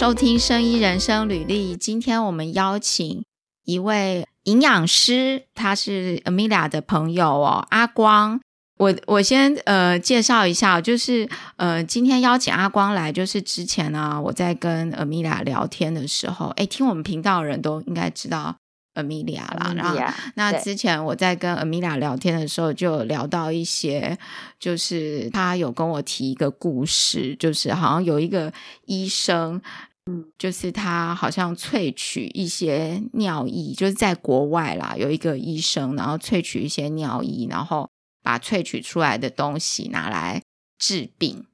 收听《生医人生履历》。今天我们邀请一位营养师，他是 Amelia 的朋友哦，阿光。我我先呃介绍一下，就是呃今天邀请阿光来，就是之前呢我在跟 Amelia 聊天的时候，哎，听我们频道的人都应该知道 Amelia 啦。然后那之前我在跟 Amelia 聊天的时候，就聊到一些，就是他有跟我提一个故事，就是好像有一个医生，嗯，就是他好像萃取一些尿液，就是在国外啦，有一个医生，然后萃取一些尿液，然后。把萃取出来的东西拿来治病，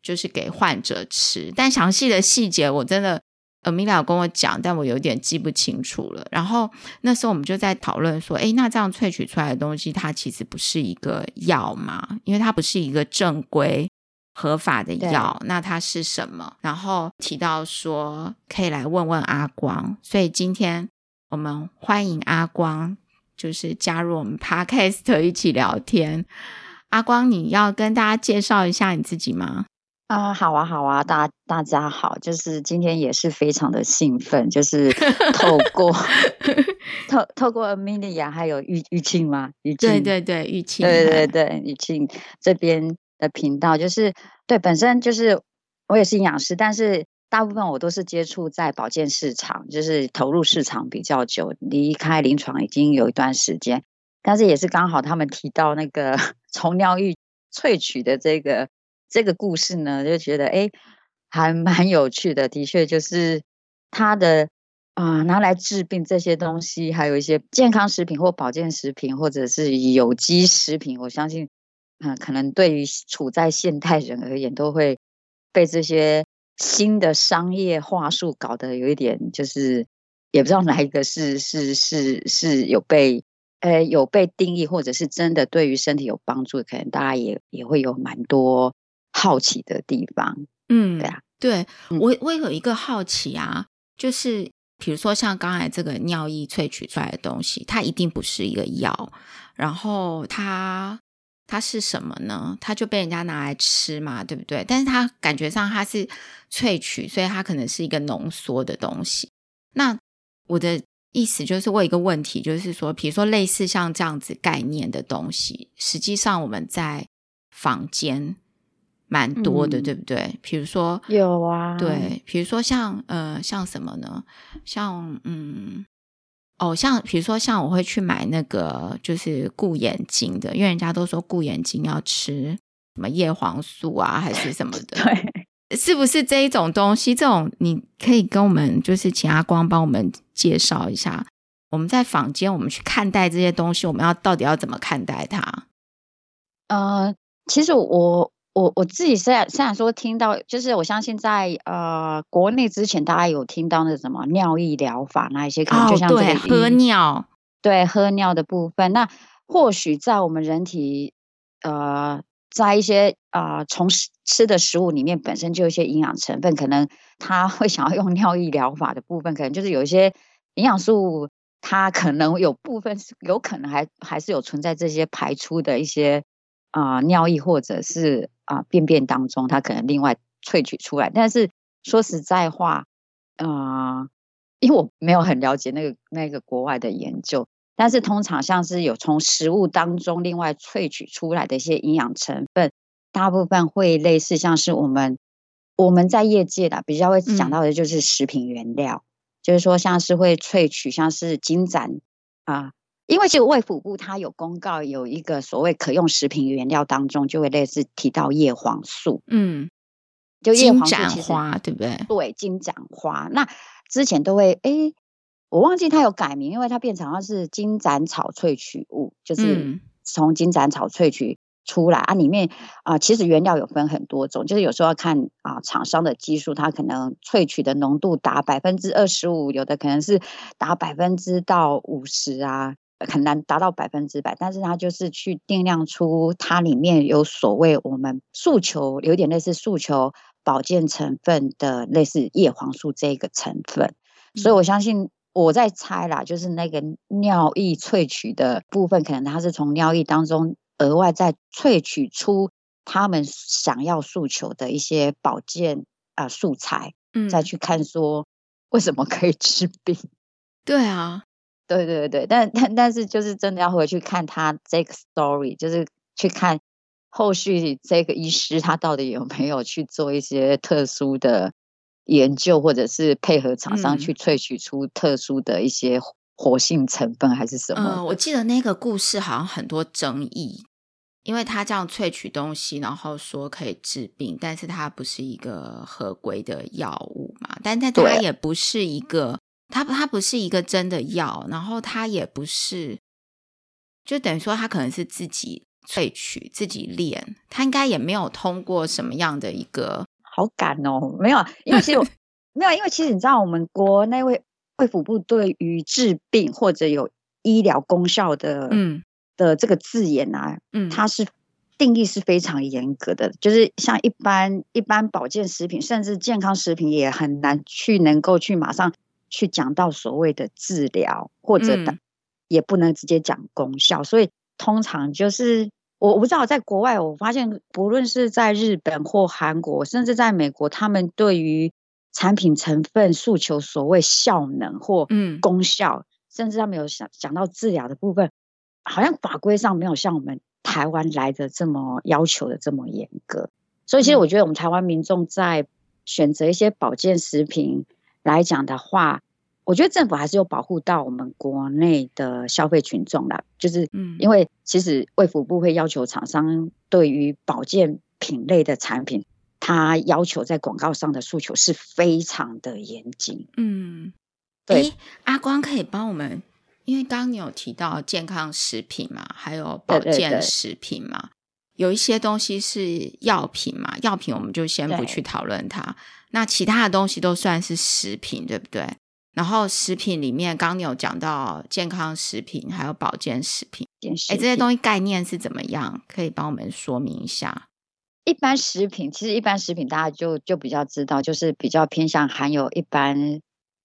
就是给患者吃。但详细的细节我真的，Amelia 跟我讲，但我有点记不清楚了。然后那时候我们就在讨论说，诶，那这样萃取出来的东西，它其实不是一个药嘛？因为它不是一个正规合法的药，那它是什么？然后提到说可以来问问阿光，所以今天我们欢迎阿光。就是加入我们 Podcast 一起聊天，阿光，你要跟大家介绍一下你自己吗？啊，好啊，好啊，大大家好，就是今天也是非常的兴奋，就是 透过透透过 Amelia 还有玉玉庆吗？玉庆，对对对，玉庆，对对对，玉庆这边的频道，就是对，本身就是我也是营养师，但是。大部分我都是接触在保健市场，就是投入市场比较久，离开临床已经有一段时间。但是也是刚好他们提到那个从尿液萃取的这个这个故事呢，就觉得哎，还蛮有趣的。的确，就是它的啊、拿来治病这些东西，还有一些健康食品或保健食品，或者是有机食品，我相信，嗯、呃，可能对于处在现代人而言，都会被这些。新的商业话术搞得有一点，就是也不知道哪一个是是是是有被呃有被定义，或者是真的对于身体有帮助，可能大家也也会有蛮多好奇的地方。嗯，对啊，对我我有一个好奇啊，就是比如说像刚才这个尿液萃取出来的东西，它一定不是一个药，然后它。它是什么呢？它就被人家拿来吃嘛，对不对？但是它感觉上它是萃取，所以它可能是一个浓缩的东西。那我的意思就是，我有一个问题，就是说，比如说类似像这样子概念的东西，实际上我们在房间蛮多的，嗯、对不对？比如说有啊，对，比如说像呃，像什么呢？像嗯。哦，像比如说，像我会去买那个就是顾眼睛的，因为人家都说顾眼睛要吃什么叶黄素啊，还是什么的，对，是不是这一种东西？这种你可以跟我们就是请阿光帮我们介绍一下。我们在坊间，我们去看待这些东西，我们要到底要怎么看待它？呃，其实我。我我自己虽然虽然说听到，就是我相信在呃国内之前，大家有听到那什么尿液疗法那一些，可能就像这个、哦、喝尿，对喝尿的部分。那或许在我们人体呃，在一些啊、呃、从吃的食物里面本身就有一些营养成分，可能他会 想要用尿液疗法的部分，可能就是有一些营养素，它可能有部分是有可能还还是有存在这些排出的一些啊、呃、尿液或者是。啊、呃，便便当中它可能另外萃取出来，但是说实在话，啊、呃，因为我没有很了解那个那个国外的研究，但是通常像是有从食物当中另外萃取出来的一些营养成分，大部分会类似像是我们我们在业界的比较会讲到的就是食品原料，嗯、就是说像是会萃取像是金盏啊。因为其实卫福部它有公告，有一个所谓可用食品原料当中，就会类似提到叶黄素，嗯，就叶黄素花，对不对？对，金盏花。那之前都会，哎，我忘记它有改名，因为它变成它是金盏草萃取物，就是从金盏草萃取出来、嗯、啊。里面啊、呃，其实原料有分很多种，就是有时候要看啊、呃、厂商的技术，它可能萃取的浓度达百分之二十五，有的可能是达百分之到五十啊。很难达到百分之百，但是它就是去定量出它里面有所谓我们诉求，有点类似诉求保健成分的类似叶黄素这个成分，所以我相信我在猜啦，就是那个尿液萃取的部分，可能它是从尿液当中额外再萃取出他们想要诉求的一些保健啊素材，嗯。再去看说为什么可以治病。嗯、对啊，对对对，但但但是就是真的要回去看他这个 story，就是去看后续这个医师他到底有没有去做一些特殊的研究，或者是配合厂商去萃取出特殊的一些活性成分，还是什么？嗯，我记得那个故事好像很多争议。因为他这样萃取东西，然后说可以治病，但是它不是一个合规的药物嘛，但但它也不是一个，它它不是一个真的药，然后它也不是，就等于说它可能是自己萃取、自己炼，它应该也没有通过什么样的一个，好赶哦，没有，因为其实 没有，因为其实你知道，我们国内卫卫福部对于治病或者有医疗功效的，嗯。的这个字眼啊，嗯，它是定义是非常严格的，就是像一般一般保健食品，甚至健康食品也很难去能够去马上去讲到所谓的治疗，或者的也不能直接讲功效，所以通常就是我我不知道在国外，我发现不论是在日本或韩国，甚至在美国，他们对于产品成分诉求所谓效能或嗯。功效，甚至他们有想讲到治疗的部分。好像法规上没有像我们台湾来的这么要求的这么严格，所以其实我觉得我们台湾民众在选择一些保健食品来讲的话，我觉得政府还是有保护到我们国内的消费群众的，就是嗯，因为其实卫福部会要求厂商对于保健品类的产品，它要求在广告上的诉求是非常的严谨。嗯，对，阿光可以帮我们。因为刚刚你有提到健康食品嘛，还有保健食品嘛，对对对，有一些东西是药品嘛，药品我们就先不去讨论它。那其他的东西都算是食品，对不对？然后食品里面，刚刚你有讲到健康食品，还有保健食品，哎，这些东西概念是怎么样？可以帮我们说明一下？一般食品，其实一般食品大家就就比较知道，就是比较偏向含有一般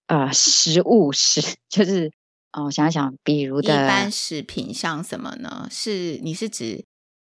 呃食物食，就是。哦，我想想，比如的一般食品像什么呢？是你是指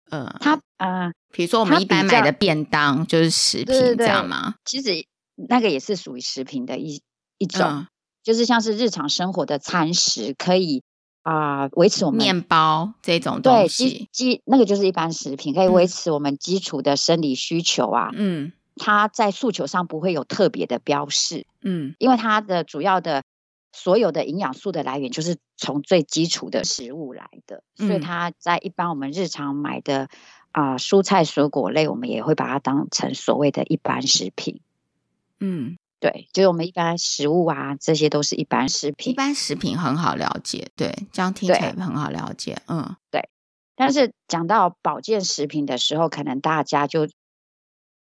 呃，它啊，呃、比如说我们一般买的便当就是食品，这样吗？其实那个也是属于食品的一一种，嗯、就是像是日常生活的餐食，可以啊呃、维持我们面包这种东西，基基那个就是一般食品，可以维持我们基础的生理需求啊。嗯，它在诉求上不会有特别的标示，嗯，因为它的主要的。所有的营养素的来源就是从最基础的食物来的，嗯、所以它在一般我们日常买的啊、呃、蔬菜水果类，我们也会把它当成所谓的一般食品。嗯，对，就是我们一般食物啊，这些都是一般食品。一般食品很好了解，对，这样听起来很好了解。嗯，对。但是讲到保健食品的时候，可能大家就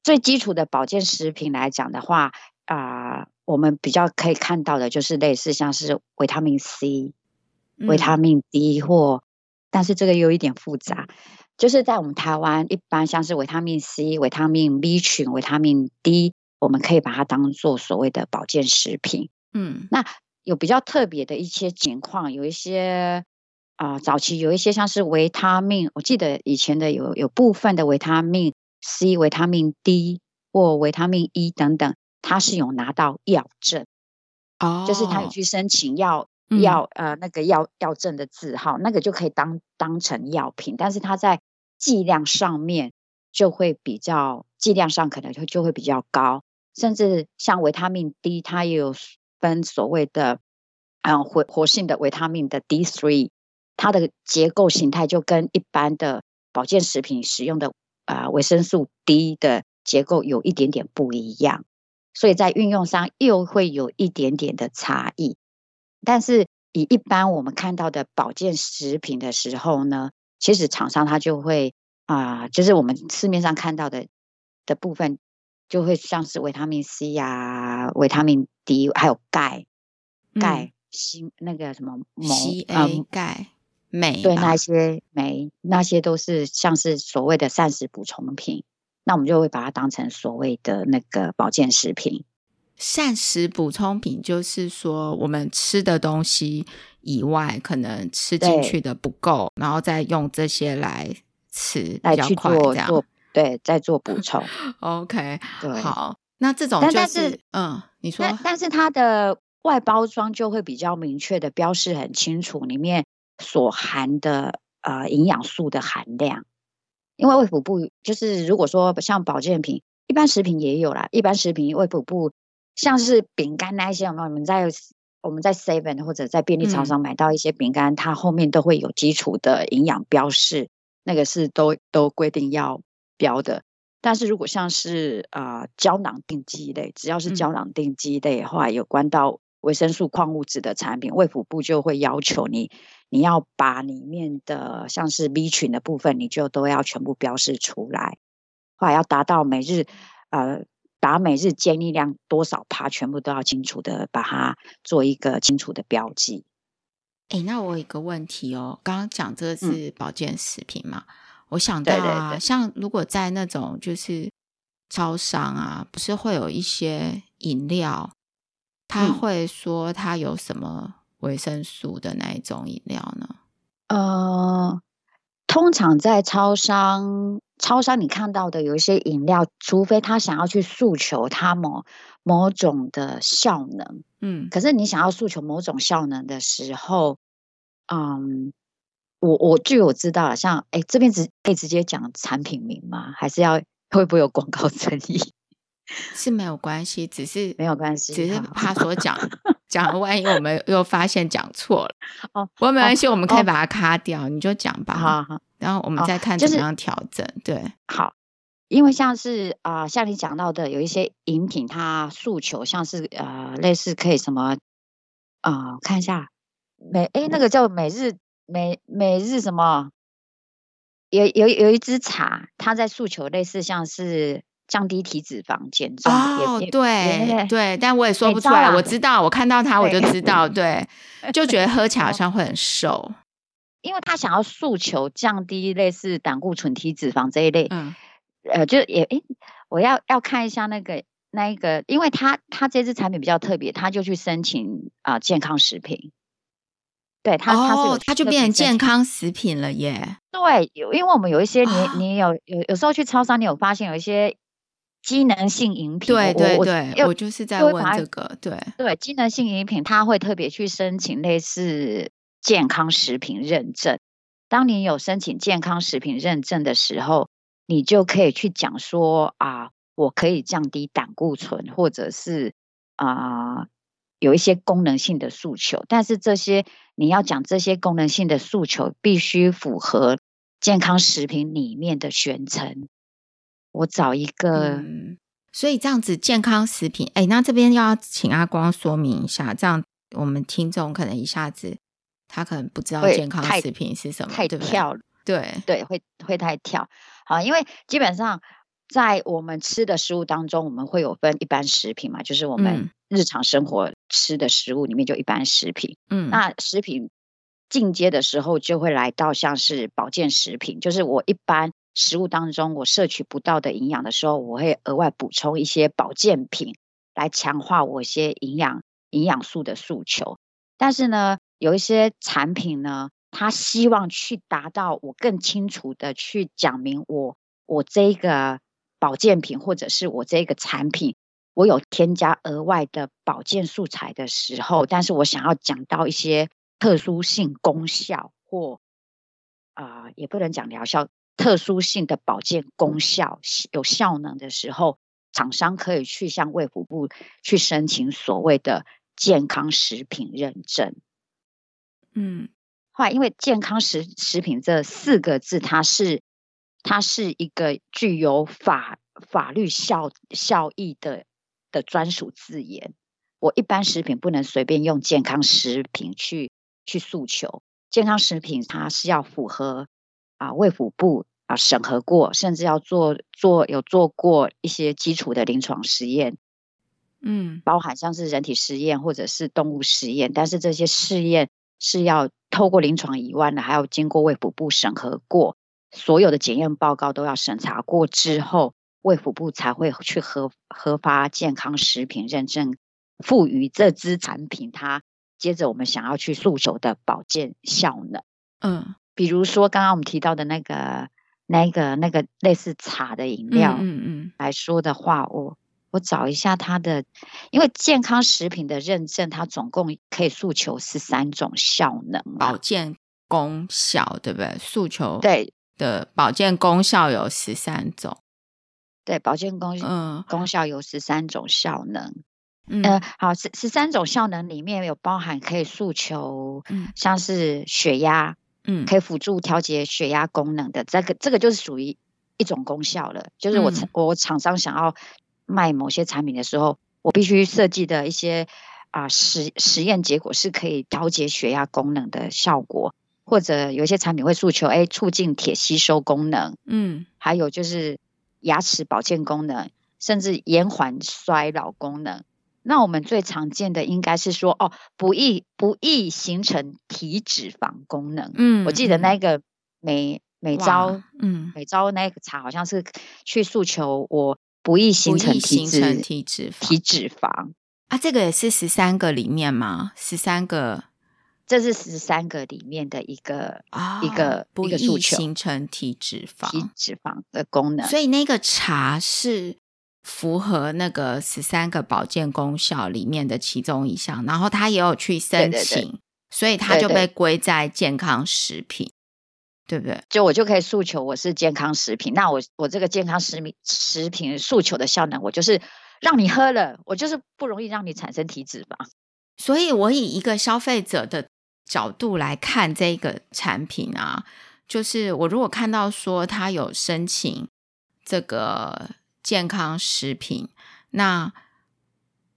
最基础的保健食品来讲的话啊。呃我们比较可以看到的，就是类似像是维他命 C、维他命 D 或，但是这个有一点复杂，就是在我们台湾一般像是维他命 C、维他命 B 群、维他命 D，我们可以把它当做所谓的保健食品。嗯，那有比较特别的一些情况，有一些啊、呃，早期有一些像是维他命，我记得以前的有有部分的维他命 C、维他命 D 或维他命 E 等等。他是有拿到药证，哦，就是他有去申请药药、嗯、呃那个药药证的字号，那个就可以当当成药品，但是它在剂量上面就会比较剂量上可能就就会比较高，甚至像维他命 D，它也有分所谓的嗯活活性的维他命的 D3，它的结构形态就跟一般的保健食品使用的啊、维生素 D 的结构有一点点不一样。所以在运用上又会有一点点的差异，但是以一般我们看到的保健食品的时候呢，其实厂商他就会啊、就是我们市面上看到的的部分，就会像是维他命 C 呀、啊、维他命 D，还有钙、钙、锌、嗯、那个什么锰、硒、钙、镁，对，那些镁，那些都是像是所谓的膳食补充品。那我们就会把它当成所谓的那个保健食品。膳食补充品就是说，我们吃的东西以外，可能吃进去的不够，然后再用这些来吃，来去做做，对，再做补 充。OK，对好，那这种就是，但是，嗯，你说，但但是它的外包装就会比较明确的标示很清楚，里面所含的呃营养素的含量。因为卫福部就是如果说像保健品，一般食品也有啦，一般食品卫福部像是饼干那一些，我们我们在我们在 Seven 或者在便利超商买到一些饼干，嗯、它后面都会有基础的营养标示，那个是都都规定要标的。但是如果像是啊、呃、胶囊定剂类，只要是胶囊定剂类的话，嗯、有关到维生素、矿物质的产品，卫福部就会要求你，你要把里面的像是 B 群的部分，你就都要全部标示出来，后来要达到每日呃达每日建议量多少趴，全部都要清楚的把它做一个清楚的标记。哎，那我有一个问题哦，刚刚讲这个是保健食品嘛？嗯我想到啊，对对对，像如果在那种就是超商啊，不是会有一些饮料，他会说它有什么维生素的那一种饮料呢？呃，通常在超商，超商你看到的有一些饮料，除非他想要去诉求它某某种的效能，嗯，可是你想要诉求某种效能的时候，嗯。我我据我知道了，像哎，这边直可以直接讲产品名吗？还是要会不会有广告争议？是没有关系，只是没有关系，只是怕说讲 讲了，万一我们又发现讲错了哦。不过没关系，哦、我们可以把它卡掉，哦、你就讲吧。好，好，然后我们再看怎么样调整。哦就是、对，好，因为像是啊、呃，像你讲到的，有一些饮品，它诉求像是呃，类似可以什么啊、呃，看一下每哎，那个叫每日。每每日什么有有有一支茶，它在诉求类似像是降低体脂肪、减重。哦，对对，但我也说不出来。我知道，我看到它我就知道，对，就觉得喝起来好像会很瘦，因为他想要诉求降低类似胆固醇、体脂肪这一类。嗯，呃，就也诶，我要要看一下那个那一个，因为他他这支产品比较特别，他就去申请啊、呃、健康食品。对它，它是它就变成健康食品了耶。对，有，因为我们有一些你，你你有有有时候去超商，你有发现有一些机能性饮品。对对对，我，我就是在问这个。对对，机能性饮品，它会特别去申请类似健康食品认证。当你有申请健康食品认证的时候，你就可以去讲说啊，我可以降低胆固醇，或者是啊。有一些功能性的诉求，但是这些你要讲这些功能性的诉求，必须符合健康食品里面的选层。我找一个，嗯，所以这样子健康食品，哎，那这边要请阿光说明一下，这样我们听众可能一下子他可能不知道健康食品是什么，太跳了，对对，会会太跳。好，因为基本上。在我们吃的食物当中，我们会有分一般食品嘛，就是我们日常生活吃的食物里面就一般食品。嗯，那食品进阶的时候，就会来到像是保健食品，就是我一般食物当中我摄取不到的营养的时候，我会额外补充一些保健品来强化我一些营养营养素的诉求。但是呢，有一些产品呢，它希望去达到我更清楚的去讲明我我这个。保健品或者是我这个产品，我有添加额外的保健素材的时候，但是我想要讲到一些特殊性功效或啊、呃，也不能讲疗效，特殊性的保健功效有效能的时候，厂商可以去向卫福部去申请所谓的健康食品认证。嗯，后来因为健康食食品这四个字，它是。它是一个具有法法律效效益的的专属字眼。我一般食品不能随便用健康食品去去诉求。健康食品它是要符合啊卫福部啊审核过，甚至要做做有做过一些基础的临床实验，嗯，包含像是人体实验或者是动物实验，但是这些试验是要透过临床以外呢，还要经过卫福部审核过。所有的检验报告都要审查过之后，卫福部才会去核核发健康食品认证，赋予这支产品它接着我们想要去诉求的保健效能。嗯，比如说刚刚我们提到的那个、那个、那个类似茶的饮料，嗯嗯来说的话，我我找一下它的，因为健康食品的认证，它总共可以诉求十三种效能，保健功效，对不对？诉求对的保健功效有十三种，对，保健功嗯功。效有十三种效能。嗯，呃，好，十十三种效能里面有包含可以诉求，嗯，像是血压，嗯，可以辅助调节血压功能的，这个这个就是属于一种功效了。就是我、嗯、我厂商想要卖某些产品的时候，我必须设计的一些啊、呃、实实验结果是可以调节血压功能的效果，或者有一些产品会诉求，哎，促进铁吸收功能，嗯，还有就是牙齿保健功能，甚至延缓衰老功能。那我们最常见的应该是说，哦，不易不易形成体脂肪功能。嗯，我记得那个美美招，嗯，美招那个茶好像是去诉求我不易形成体脂体脂体脂肪啊，这个也是十三个里面吗？十三个，这是十三个里面的一个啊、哦，一个不易形成体脂肪体脂肪的功能。所以那个茶是。符合那个十三个保健功效里面的其中一项，然后他也有去申请，对对对，所以它就被归在健康食品，对，不对？就我就可以诉求我是健康食品，那我我这个健康食品食品诉求的效能，我就是让你喝了，我就是不容易让你产生体脂肪。所以我以一个消费者的角度来看这个产品啊，就是我如果看到说他有申请这个。健康食品，那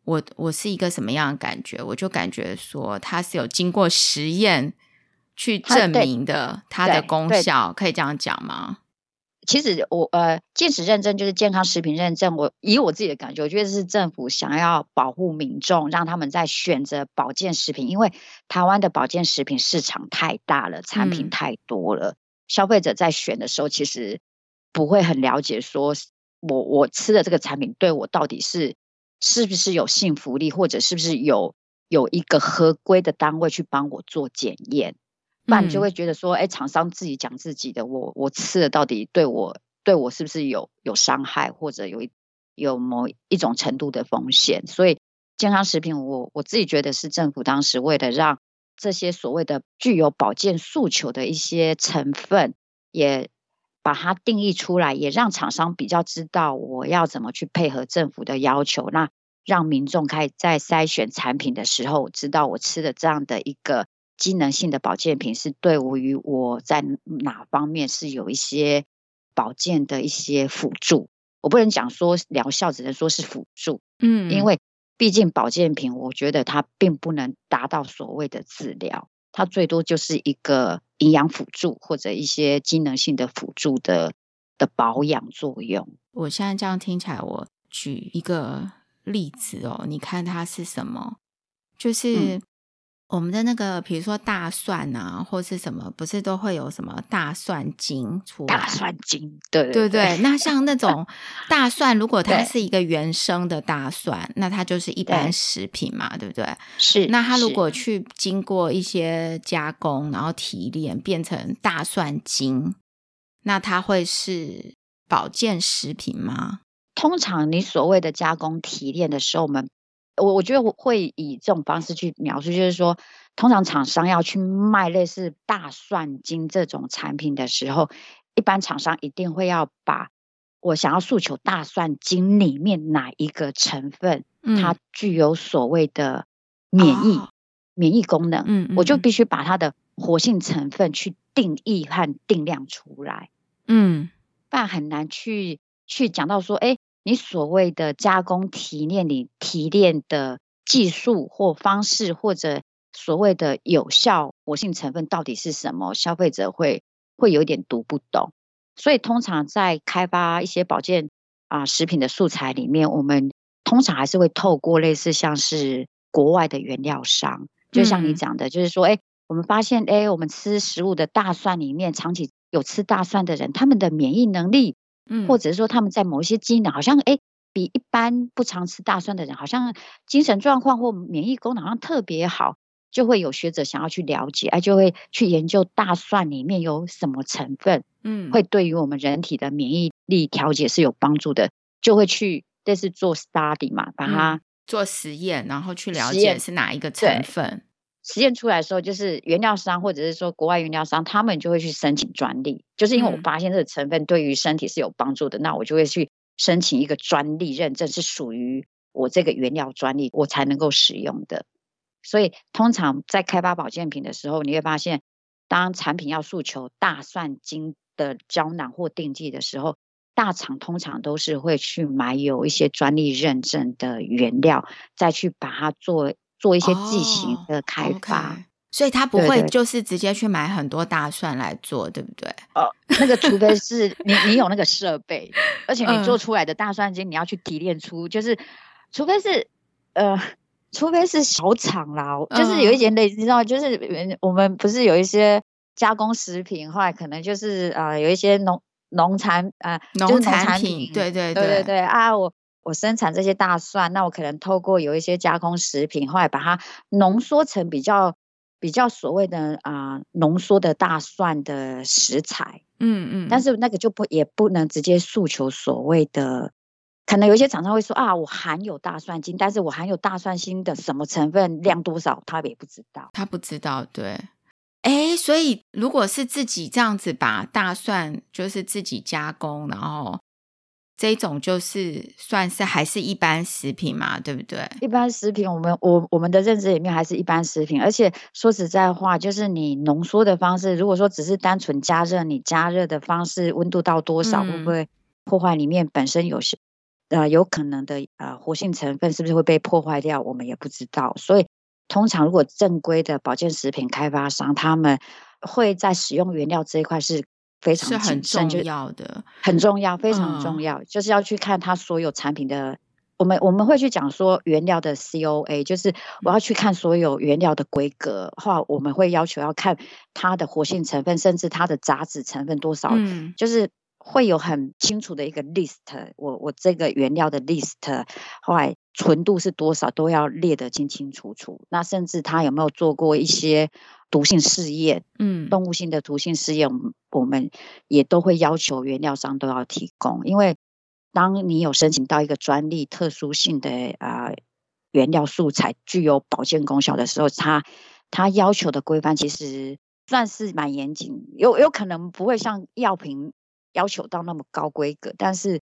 我我是一个什么样的感觉？我就感觉说它是有经过实验去证明的，它的功效可以这样讲吗？其实我呃，健食认证就是健康食品认证。我以我自己的感觉，我觉得是政府想要保护民众，让他们在选择保健食品，因为台湾的保健食品市场太大了，产品太多了，嗯、消费者在选的时候其实不会很了解说。我我吃的这个产品对我到底是是不是有信服力，或者是不是有有一个合规的单位去帮我做检验？不然你就会觉得说，哎，厂商自己讲自己的，我我吃的到底对我对我是不是有有伤害，或者有有某一种程度的风险？所以健康食品，我我自己觉得是政府当时为了让这些所谓的具有保健诉求的一些成分也。把它定义出来，也让厂商比较知道我要怎么去配合政府的要求。那让民众可以在筛选产品的时候，知道我吃的这样的一个机能性的保健品是对我于我在哪方面是有一些保健的一些辅助。我不能讲说疗效，只能说是辅助。嗯，因为毕竟保健品，我觉得它并不能达到所谓的治疗。它最多就是一个营养辅助或者一些机能性的辅助的的保养作用。我现在这样听起来，我举一个例子哦，你看它是什么？就是。嗯我们的那个，比如说大蒜啊，或是什么，不是都会有什么大蒜精出来？大蒜精，对对对，对。那像那种 大蒜，如果它是一个原生的大蒜，那它就是一般食品嘛，对，对不对？是。那它如果去经过一些加工，然后提炼变成大蒜精，那它会是保健食品吗？通常你所谓的加工提炼的时候，我们。我我觉得我会以这种方式去描述，就是说，通常厂商要去卖类似大蒜精这种产品的时候，一般厂商一定会要把我想要诉求大蒜精里面哪一个成分，它具有所谓的免疫、嗯、免疫功能，嗯，我就必须把它的活性成分去定义和定量出来，嗯，不然很难去去讲到说，哎。你所谓的加工提炼，你提炼的技术或方式，或者所谓的有效活性成分到底是什么？消费者会会有点读不懂。所以通常在开发一些保健啊食品的素材里面，我们通常还是会透过类似像是国外的原料商，就像你讲的，嗯、就是说，哎，我们发现，哎，我们吃食物的大蒜里面，长期有吃大蒜的人，他们的免疫能力。或者是说他们在某一些机能好像哎，比一般不常吃大蒜的人，好像精神状况或免疫功能好像特别好，就会有学者想要去了解，哎，就会去研究大蒜里面有什么成分，嗯，会对于我们人体的免疫力调节是有帮助的，就会去这是做 study 嘛，把它、嗯、做实验，然后去了解是哪一个成分。实验出来的时候，就是原料商或者是说国外原料商，他们就会去申请专利，就是因为我发现这个成分对于身体是有帮助的，嗯、那我就会去申请一个专利认证，是属于我这个原料专利，我才能够使用的。所以，通常在开发保健品的时候，你会发现，当产品要诉求大蒜精的胶囊或定剂的时候，大厂通常都是会去买有一些专利认证的原料，再去把它做。做一些剂型的开发，oh, okay. 所以他不会就是直接去买很多大蒜来做，对不对？哦，那个除非是 你你有那个设备，而且你做出来的大蒜精你要去提炼出，就是除非是呃，除非是小厂啦，就是有一点类似，你知道，就是我们不是有一些加工食品，后来可能就是呃有一些农农产呃农产品，对对对对对对啊我。我生产这些大蒜，那我可能透过有一些加工食品，后来把它浓缩成比较比较所谓的啊、呃、浓缩的大蒜的食材，嗯嗯，但是那个就不也不能直接诉求所谓的，可能有一些厂商会说啊，我含有大蒜精，但是我含有大蒜精的什么成分量多少，他也不知道，他不知道，对，哎，所以如果是自己这样子把大蒜就是自己加工，然后。这种就是算是还是一般食品嘛，对不对？一般食品，我们我我们的认知里面还是一般食品。而且说实在话，就是你浓缩的方式，如果说只是单纯加热，你加热的方式温度到多少，嗯、会不会破坏里面本身有些呃有可能的呃活性成分，是不是会被破坏掉？我们也不知道。所以通常如果正规的保健食品开发商，他们会在使用原料这一块是。非常很重要的，很重要，非常重要，嗯、就是要去看它所有产品的。我们我们会去讲说原料的 COA，就是我要去看所有原料的规格的话，我们会要求要看它的活性成分，甚至它的杂质成分多少，嗯、就是会有很清楚的一个 list。我我这个原料的 list，后来纯度是多少，都要列得清清楚楚。那甚至他有没有做过一些。毒性试验，嗯，动物性的毒性试验，我们也都会要求原料商都要提供，因为当你有申请到一个专利特殊性的啊、呃、原料素材具有保健功效的时候，它它要求的规范其实算是蛮严谨，有有可能不会像药品要求到那么高规格，但是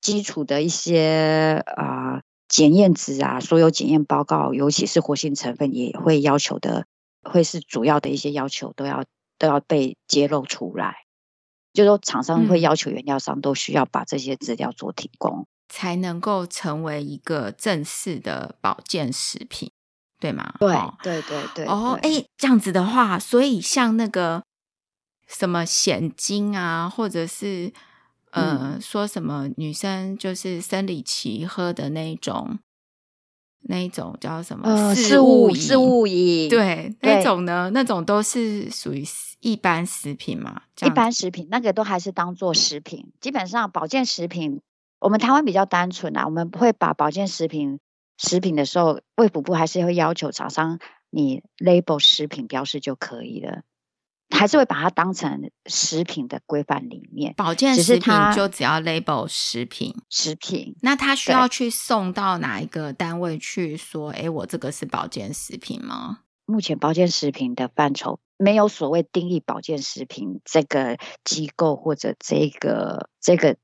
基础的一些啊、呃、检验值啊，所有检验报告，尤其是活性成分也会要求的。会是主要的一些要求都要都要被揭露出来，就是说厂商会要求原料商都需要把这些资料做提供，才能够成为一个正式的保健食品，对吗？对对对对。哦，哎，这样子的话，所以像那个什么蚬精啊，或者是呃、嗯、说什么女生就是生理期喝的那种。那一种叫什么？呃，事物事物饮。对，那种呢？那种都是属于一般食品嘛？一般食品那个都还是当做食品。基本上保健食品，我们台湾比较单纯啊，我们不会把保健食品食品的时候，卫福部还是会要求厂商你 label 食品标示就可以了。还是会把它当成食品的规范里面，保健食品就只要 label 食品，食品。那它需要去送到哪一个单位去说？哎，我这个是保健食品吗？目前保健食品的范畴没有所谓定义保健食品这个机构或者这个这个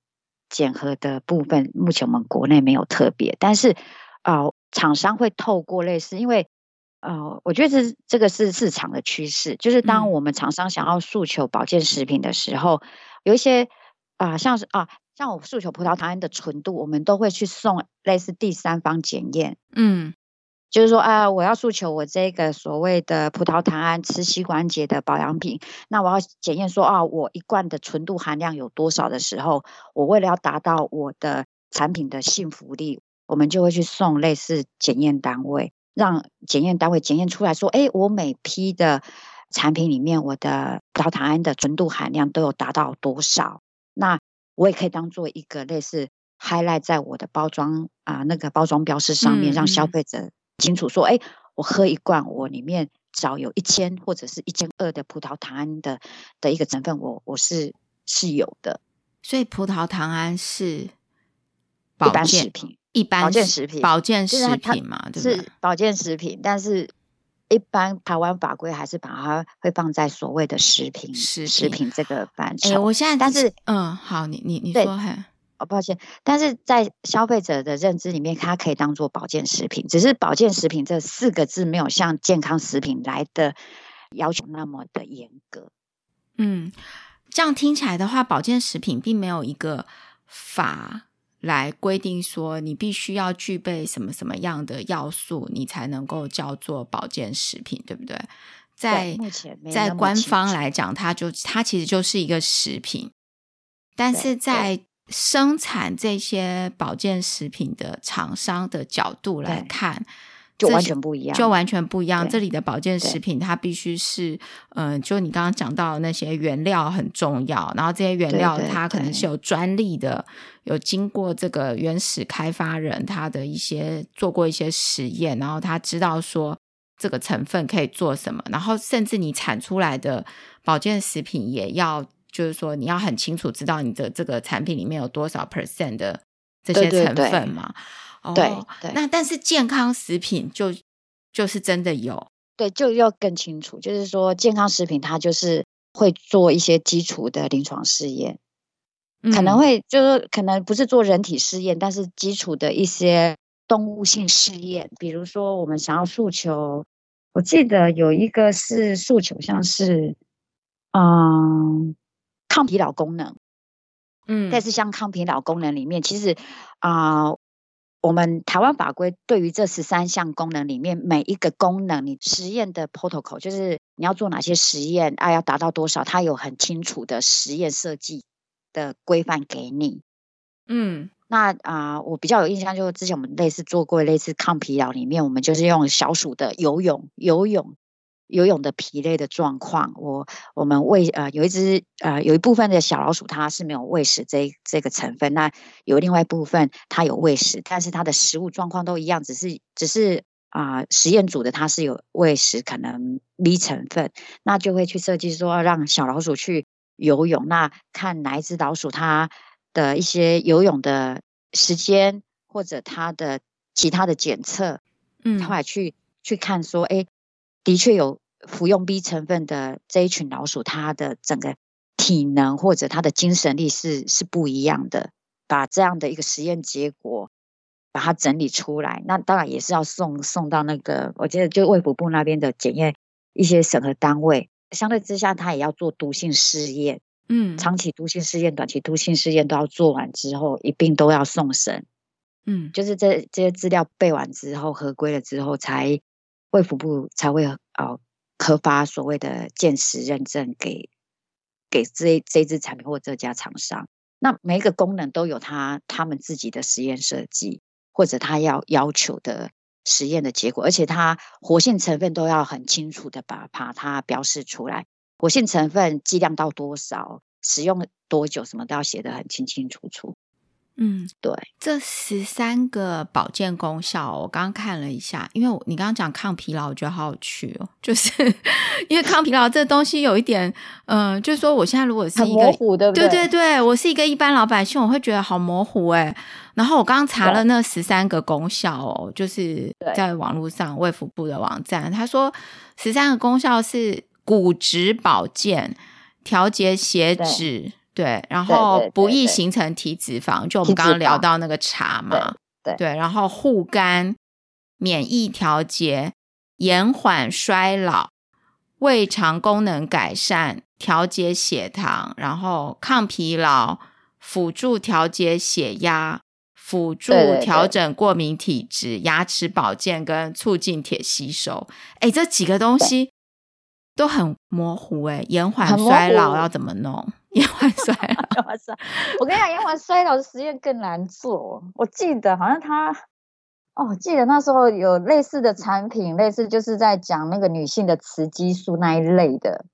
检核的部分，目前我们国内没有特别，但是啊、呃，厂商会透过类似，因为。呃，我觉得这这个是市场的趋势，就是当我们厂商想要诉求保健食品的时候，嗯、有一些啊、呃，像是啊，像我诉求葡萄糖胺的纯度，我们都会去送类似第三方检验。嗯，就是说啊，我要诉求我这个所谓的葡萄糖胺吃膝关节的保养品，那我要检验说啊，我一罐的纯度含量有多少的时候，我为了要达到我的产品的信服力，我们就会去送类似检验单位。让检验单位检验出来说，哎，我每批的产品里面，我的葡萄糖胺的纯度含量都有达到多少？那我也可以当做一个类似 highlight 在我的包装啊、呃、那个包装标识上面，让消费者清楚说，哎、嗯，我喝一罐，我里面少有一千或者是一千二的葡萄糖胺的的一个成分，我我是是有的。所以葡萄糖胺是。一般食品，一般保健食品，保健食品嘛，对是保健食品，但是一般台湾法规还是把它会放在所谓的食品，食品，这个范畴。哎，我现在但是嗯，好，你你你说，哦，抱歉，但是在消费者的认知里面，它可以当做保健食品，只是保健食品这四个字没有像健康食品来的要求那么的严格。嗯，这样听起来的话，保健食品并没有一个法。来规定说，你必须要具备什么什么样的要素，你才能够叫做保健食品，对不对？在在官方来讲，它就它其实就是一个食品，但是在生产这些保健食品的厂商的角度来看。就完全不一样，就完全不一样。这里的保健食品，它必须是，嗯、呃，就你刚刚讲到的那些原料很重要，然后这些原料它可能是有专利的，有经过这个原始开发人他的一些做过一些实验，然后他知道说这个成分可以做什么，然后甚至你产出来的保健食品也要，就是说你要很清楚知道你的这个产品里面有多少 percent 的这些成分嘛。对对对对，哦、对，那但是健康食品就就是真的有，对，就要更清楚，就是说健康食品它就是会做一些基础的临床试验，嗯、可能会就是可能不是做人体试验，但是基础的一些动物性试验，比如说我们想要诉求，我记得有一个是诉求，像是嗯抗疲劳功能，嗯，但是像抗疲劳功能里面，其实啊。呃我们台湾法规对于这十三项功能里面每一个功能，你实验的 protocol 就是你要做哪些实验啊，要达到多少，它有很清楚的实验设计的规范给你。嗯，那啊、呃，我比较有印象，就是之前我们类似做过类似抗疲劳里面，我们就是用小鼠的游泳游泳。游泳的疲累的状况，我我们喂呃有一只呃有一部分的小老鼠它是没有喂食这这个成分，那有另外一部分它有喂食，但是它的食物状况都一样，只是只是啊、呃、实验组的它是有喂食可能 B 成分，那就会去设计说让小老鼠去游泳，那看哪一只老鼠它的一些游泳的时间或者它的其他的检测，嗯，后来去去看说哎。诶的确有服用 B 成分的这一群老鼠，它的整个体能或者它的精神力是是不一样的。把这样的一个实验结果把它整理出来，那当然也是要送送到那个，我觉得就卫福部那边的检验一些审核单位。相对之下，它也要做毒性试验，嗯，长期毒性试验、短期毒性试验都要做完之后，一并都要送审，嗯，就是这这些资料备完之后，合规了之后才。卫福部才会呃核发所谓的鉴识认证给给这这支产品或这家厂商。那每一个功能都有他他们自己的实验设计，或者他要要求的实验的结果，而且它活性成分都要很清楚的把把它标示出来，活性成分剂量到多少，使用多久，什么都要写得很清清楚楚。嗯，对，这十三个保健功效，我刚刚看了一下，因为你刚刚讲抗疲劳，我觉得好有趣哦。就是 因为抗疲劳这东西有一点，嗯、呃，就是说我现在如果是一个，模糊对不对？对对对，我是一个一般老百姓，我会觉得好模糊哎。然后我刚刚查了那十三个功效哦，就是在网络上卫福部的网站，他说十三个功效是骨质保健、调节血脂。对，然后不易形成体脂肪，就我们刚刚聊到那个茶嘛，对，然后护肝、免疫调节、延缓衰老、胃肠功能改善、调节血糖，然后抗疲劳、辅助调节血压、辅助调整过敏体质、牙齿保健跟促进铁吸收。哎，这几个东西都很模糊哎，延缓衰老要怎么弄？延缓衰老，延缓衰。我跟你讲，延缓衰老的实验更难做。我记得好像他，哦，我记得那时候有类似的产品，类似就是在讲那个女性的雌激素那一类的，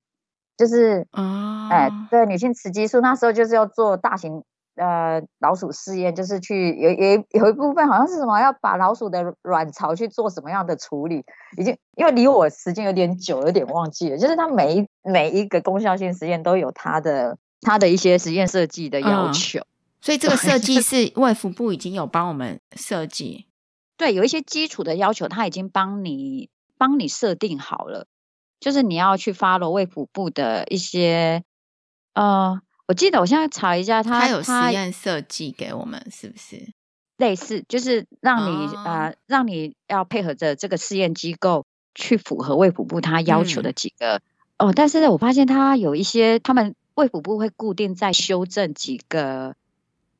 就是，哦、哎，对，女性雌激素那时候就是要做大型呃老鼠试验，就是去有有有一部分好像是什么要把老鼠的卵巢去做什么样的处理，已经因为离我时间有点久，有点忘记了。就是它每一每一个功效性实验都有它的。它的一些实验设计的要求，所以这个设计 是卫福部已经有帮我们设计。对，有一些基础的要求，他已经帮你帮你设定好了，就是你要去 follow 卫福部的一些，呃，我记得我现在查一下他，他有实验设计给我们，是不是？类似，就是让你、哦、呃，让你要配合着这个试验机构去符合卫福部他要求的几个、嗯、哦。但是呢，我发现他有一些，他们卫福部会固定在修正几个，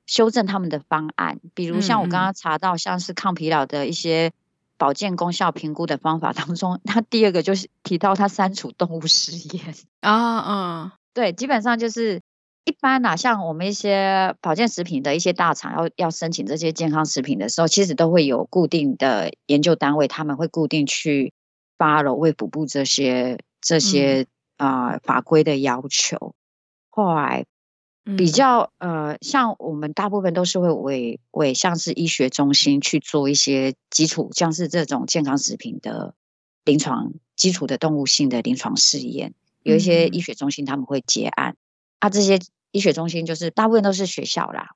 修正他们的方案。比如像我刚刚查到，像是抗疲劳的一些保健功效评估的方法当中，他第二个就是提到它删除动物实验啊，嗯，对，基本上就是。一般啊，像我们一些保健食品的一些大厂要要申请这些健康食品的时候，其实都会有固定的研究单位，他们会固定去 follow 卫福部这些这些啊、呃、法规的要求。后来比较呃，像我们大部分都是会委委像是医学中心去做一些基础，像是这种健康食品的临床基础的动物性的临床试验，有一些医学中心他们会结案。啊，这些医学中心就是大部分都是学校啦，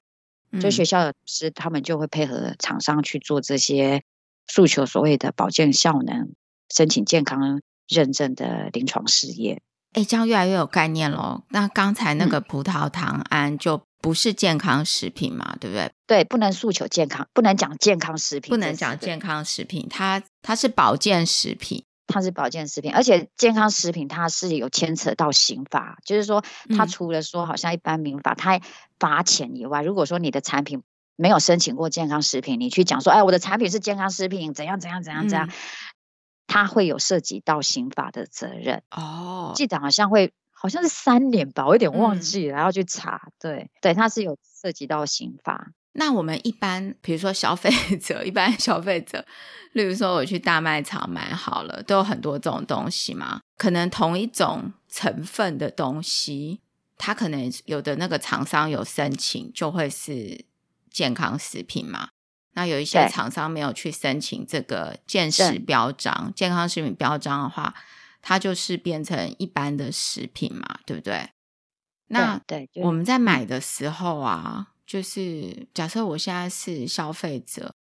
嗯、就学校的是他们就会配合厂商去做这些诉求所谓的保健效能，申请健康认证的临床试验。哎，这样越来越有概念咯。那刚才那个葡萄糖胺就不是健康食品嘛，嗯、对不对？对，不能诉求健康，不能讲健康食品，不能讲健康食品，它它是保健食品。它是保健食品，而且健康食品它是有牵扯到刑法，就是说它除了说好像一般民法它罚钱以外，如果说你的产品没有申请过健康食品，你去讲说，哎，我的产品是健康食品，怎样怎样怎样怎样，它会有涉及到刑法的责任。哦，记得好像会好像是三年吧，我有点忘记了，然后去查。对对，它是有涉及到刑法。那我们一般，比如说消费 者，一般消费者，例如说我去大卖场买好了，都有很多这种东西嘛。可能同一种成分的东西，它可能有的那个厂商有申请，就会是健康食品嘛。那有一些厂商没有去申请这个健食标章，健康食品标章的话，它就是变成一般的食品嘛，对不对？那对，我们在买的时候啊。就是假设我现在是消费者，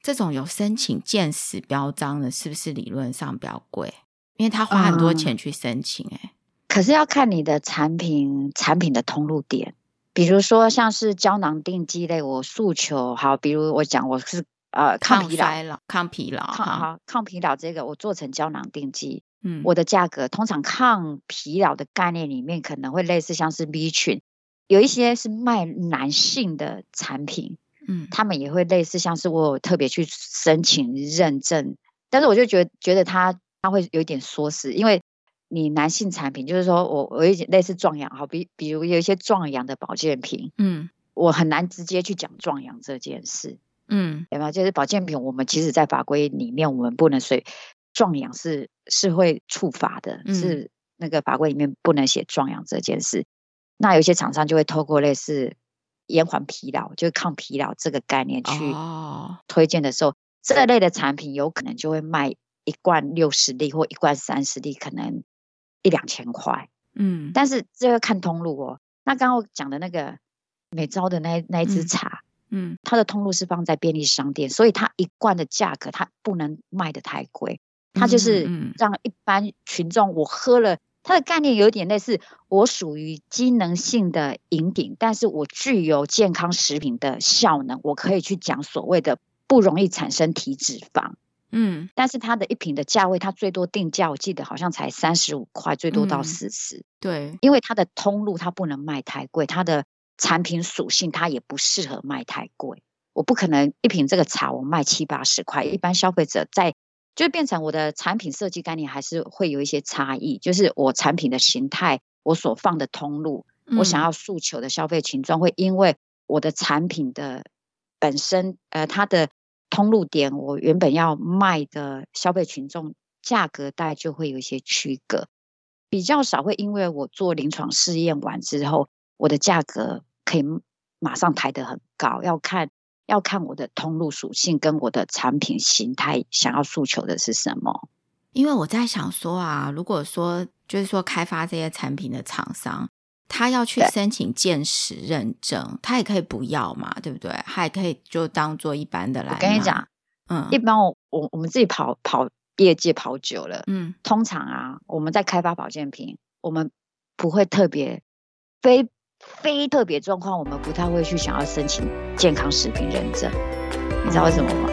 这种有申请健食标章的，是不是理论上比较贵？因为他花很多钱去申请，欸，哎、嗯，可是要看你的产品产品的通路点，比如说像是胶囊定剂类，我诉求好，比如我讲我是呃抗疲劳，抗疲劳，抗好抗疲劳这个我做成胶囊定剂，嗯，我的价格通常抗疲劳的概念里面可能会类似像是 B 群。有一些是卖男性的产品，嗯，他们也会类似，像是我有特别去申请认证，但是我就觉得觉得他他会有点缩死，因为你男性产品就是说我我有点类似壮阳，好比比如有一些壮阳的保健品，嗯，我很难直接去讲壮阳这件事，嗯，有没有？就是保健品，我们其实在法规里面我们不能随壮阳是是会触法的，嗯，是那个法规里面不能写壮阳这件事。那有些厂商就会透过类似延缓疲劳，就是抗疲劳这个概念去推荐的时候，哦、这类的产品有可能就会卖一罐六十粒或一罐三十粒，可能一两千块。嗯，但是这个看通路哦。那刚刚我讲的那个美招的那那一支茶，嗯，嗯，它的通路是放在便利商店，所以它一罐的价格它不能卖的太贵，它就是让一般群众我喝了。它的概念有点类似，我属于机能性的饮品，但是我具有健康食品的效能，我可以去讲所谓的不容易产生体脂肪。嗯，但是它的一瓶的价位，它最多定价，我记得好像才三十五块，最多到四十。对，因为它的通路它不能卖太贵，它的产品属性它也不适合卖太贵。我不可能一瓶这个茶我卖七八十块，一般消费者在。就变成我的产品设计概念还是会有一些差异，就是我产品的形态，我所放的通路，我想要诉求的消费群众会因为我的产品的本身，呃，它的通路点，我原本要卖的消费群众价格带就会有一些区隔，比较少会因为我做临床试验完之后，我的价格可以马上抬得很高，要看。要看我的通路属性跟我的产品形态，想要诉求的是什么？因为我在想说啊，如果说就是说开发这些产品的厂商，他要去申请健食认证，他也可以不要嘛，对不对？他也可以就当做一般的来。我跟你讲，嗯，一般我我我们自己跑跑业界跑久了，嗯，通常啊，我们在开发保健品，我们不会特别非非特别状况，我们不太会去想要申请健康食品认证，你知道为什么吗？